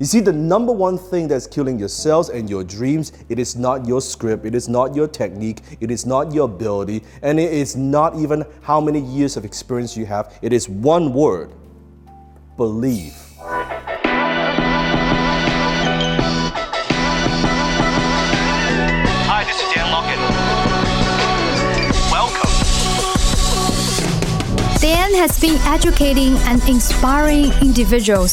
You see, the number one thing that's killing your sales and your dreams, it is not your script, it is not your technique, it is not your ability, and it is not even how many years of experience you have. It is one word believe. Hi, this is Dan Lockett. Welcome. Dan has been educating and inspiring individuals,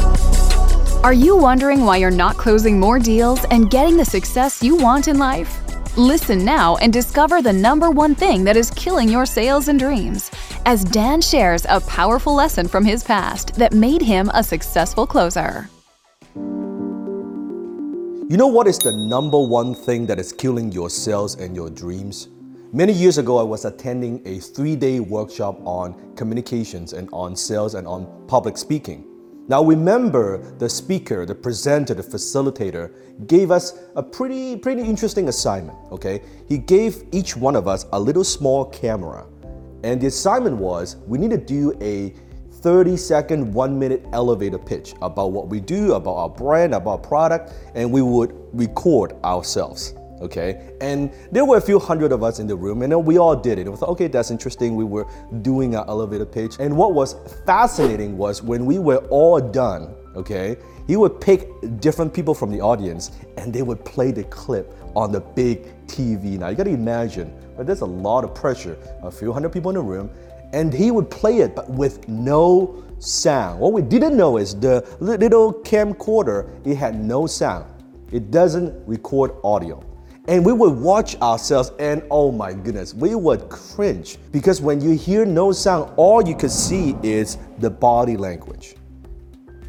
Are you wondering why you're not closing more deals and getting the success you want in life? Listen now and discover the number one thing that is killing your sales and dreams as Dan shares a powerful lesson from his past that made him a successful closer. You know what is the number one thing that is killing your sales and your dreams? Many years ago, I was attending a three day workshop on communications and on sales and on public speaking. Now, remember, the speaker, the presenter, the facilitator gave us a pretty, pretty interesting assignment, okay? He gave each one of us a little small camera. And the assignment was we need to do a 30 second, one minute elevator pitch about what we do, about our brand, about our product, and we would record ourselves. Okay, and there were a few hundred of us in the room, and then we all did it. It was okay, that's interesting. We were doing our elevator pitch, and what was fascinating was when we were all done. Okay, he would pick different people from the audience, and they would play the clip on the big TV. Now you got to imagine, but there's a lot of pressure. A few hundred people in the room, and he would play it but with no sound. What we didn't know is the little camcorder, it had no sound. It doesn't record audio. And we would watch ourselves and oh my goodness, we would cringe because when you hear no sound, all you could see is the body language.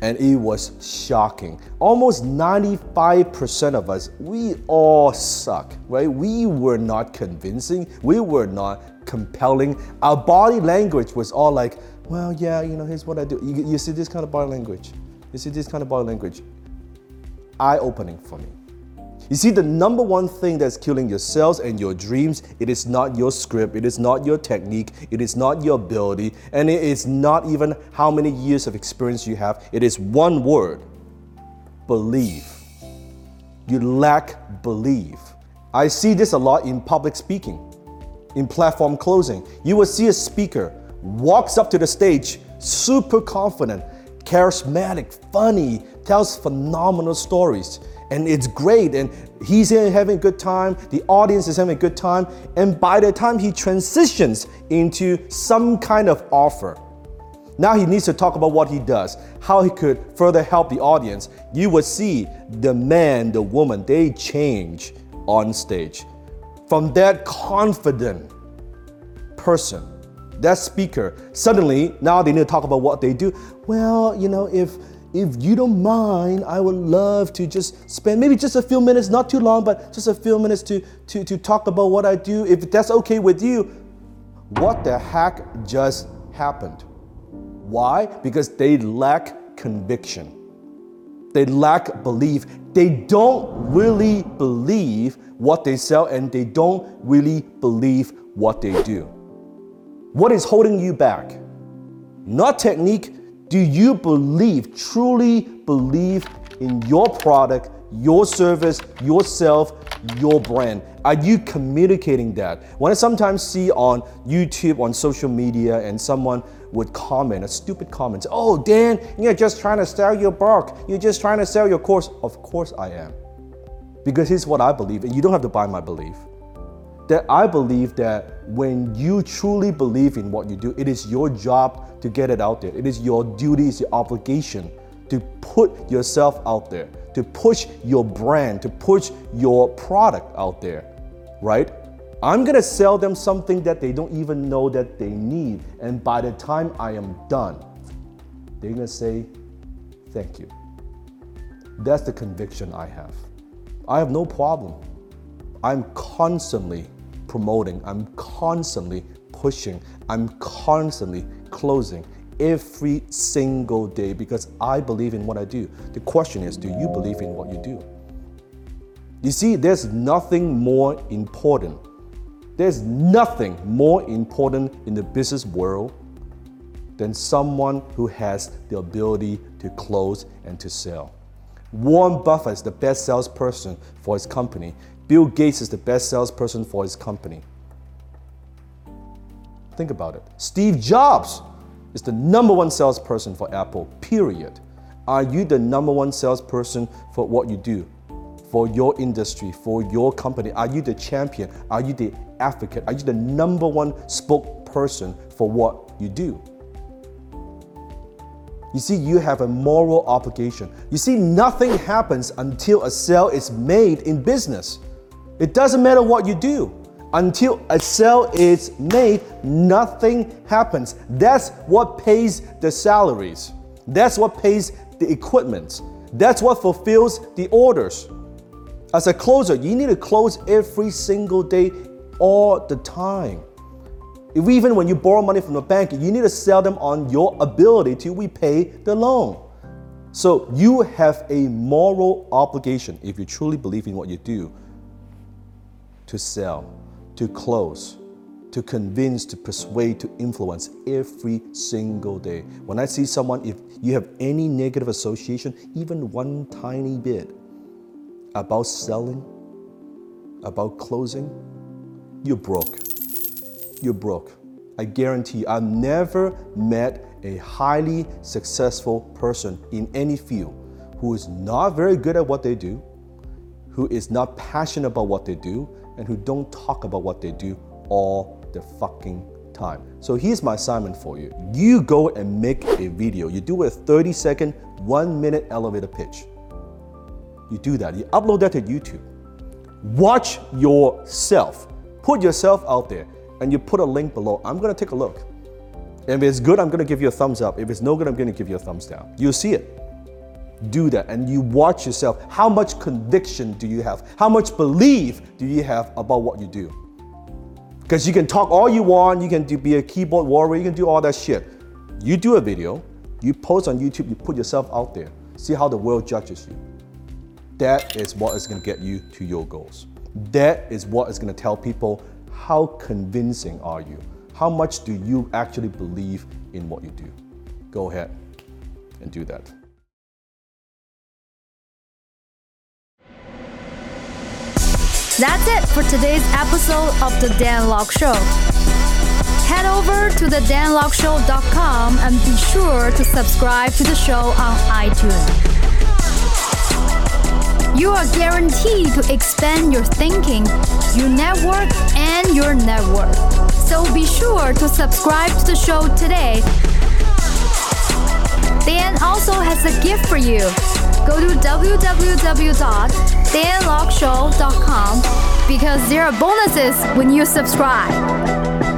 And it was shocking. Almost 95% of us, we all suck, right? We were not convincing, we were not compelling. Our body language was all like, well, yeah, you know, here's what I do. You, you see this kind of body language. You see this kind of body language. Eye opening for me. You see, the number one thing that's killing your sales and your dreams, it is not your script, it is not your technique, it is not your ability, and it is not even how many years of experience you have. It is one word believe. You lack belief. I see this a lot in public speaking, in platform closing. You will see a speaker walks up to the stage, super confident, charismatic, funny, tells phenomenal stories and it's great and he's having a good time the audience is having a good time and by the time he transitions into some kind of offer now he needs to talk about what he does how he could further help the audience. You will see the man the woman they change on stage. From that confident person that speaker suddenly now they need to talk about what they do. Well you know if if you don't mind, I would love to just spend maybe just a few minutes, not too long, but just a few minutes to, to, to talk about what I do. If that's okay with you, what the heck just happened? Why? Because they lack conviction. They lack belief. They don't really believe what they sell and they don't really believe what they do. What is holding you back? Not technique, do you believe, truly believe in your product, your service, yourself, your brand? Are you communicating that? When I sometimes see on YouTube, on social media, and someone would comment, a stupid comment, oh, Dan, you're just trying to sell your book. You're just trying to sell your course. Of course I am. Because here's what I believe, and you don't have to buy my belief that I believe that when you truly believe in what you do, it is your job to get it out there. It is your duty, it's your obligation to put yourself out there, to push your brand, to push your product out there, right? I'm gonna sell them something that they don't even know that they need. And by the time I am done, they're gonna say, Thank you. That's the conviction I have. I have no problem I'm constantly promoting, I'm constantly pushing, I'm constantly closing every single day because I believe in what I do. The question is, do you believe in what you do? You see, there's nothing more important. There's nothing more important in the business world than someone who has the ability to close and to sell. Warren Buffett is the best salesperson for his company. Bill Gates is the best salesperson for his company. Think about it. Steve Jobs is the number one salesperson for Apple, period. Are you the number one salesperson for what you do? For your industry, for your company? Are you the champion? Are you the advocate? Are you the number one spokesperson for what you do? You see, you have a moral obligation. You see, nothing happens until a sale is made in business. It doesn't matter what you do. Until a sale is made, nothing happens. That's what pays the salaries. That's what pays the equipment. That's what fulfills the orders. As a closer, you need to close every single day, all the time. If even when you borrow money from the bank, you need to sell them on your ability to repay the loan. So you have a moral obligation, if you truly believe in what you do, to sell, to close, to convince, to persuade, to influence every single day. When I see someone, if you have any negative association, even one tiny bit, about selling, about closing, you're broke you're broke. I guarantee you, I've never met a highly successful person in any field who is not very good at what they do, who is not passionate about what they do, and who don't talk about what they do all the fucking time. So here's my assignment for you. You go and make a video. You do a 30 second, one minute elevator pitch. You do that. You upload that to YouTube. Watch yourself. Put yourself out there and you put a link below, I'm gonna take a look. If it's good, I'm gonna give you a thumbs up. If it's no good, I'm gonna give you a thumbs down. You'll see it. Do that and you watch yourself. How much conviction do you have? How much belief do you have about what you do? Because you can talk all you want, you can do, be a keyboard warrior, you can do all that shit. You do a video, you post on YouTube, you put yourself out there. See how the world judges you. That is what is gonna get you to your goals. That is what is gonna tell people how convincing are you? How much do you actually believe in what you do? Go ahead and do that. That's it for today's episode of The Dan Lok Show. Head over to thedanlokshow.com and be sure to subscribe to the show on iTunes. You are guaranteed to expand your thinking, your network, and your network. So be sure to subscribe to the show today. Dan also has a gift for you. Go to www.danlokshow.com because there are bonuses when you subscribe.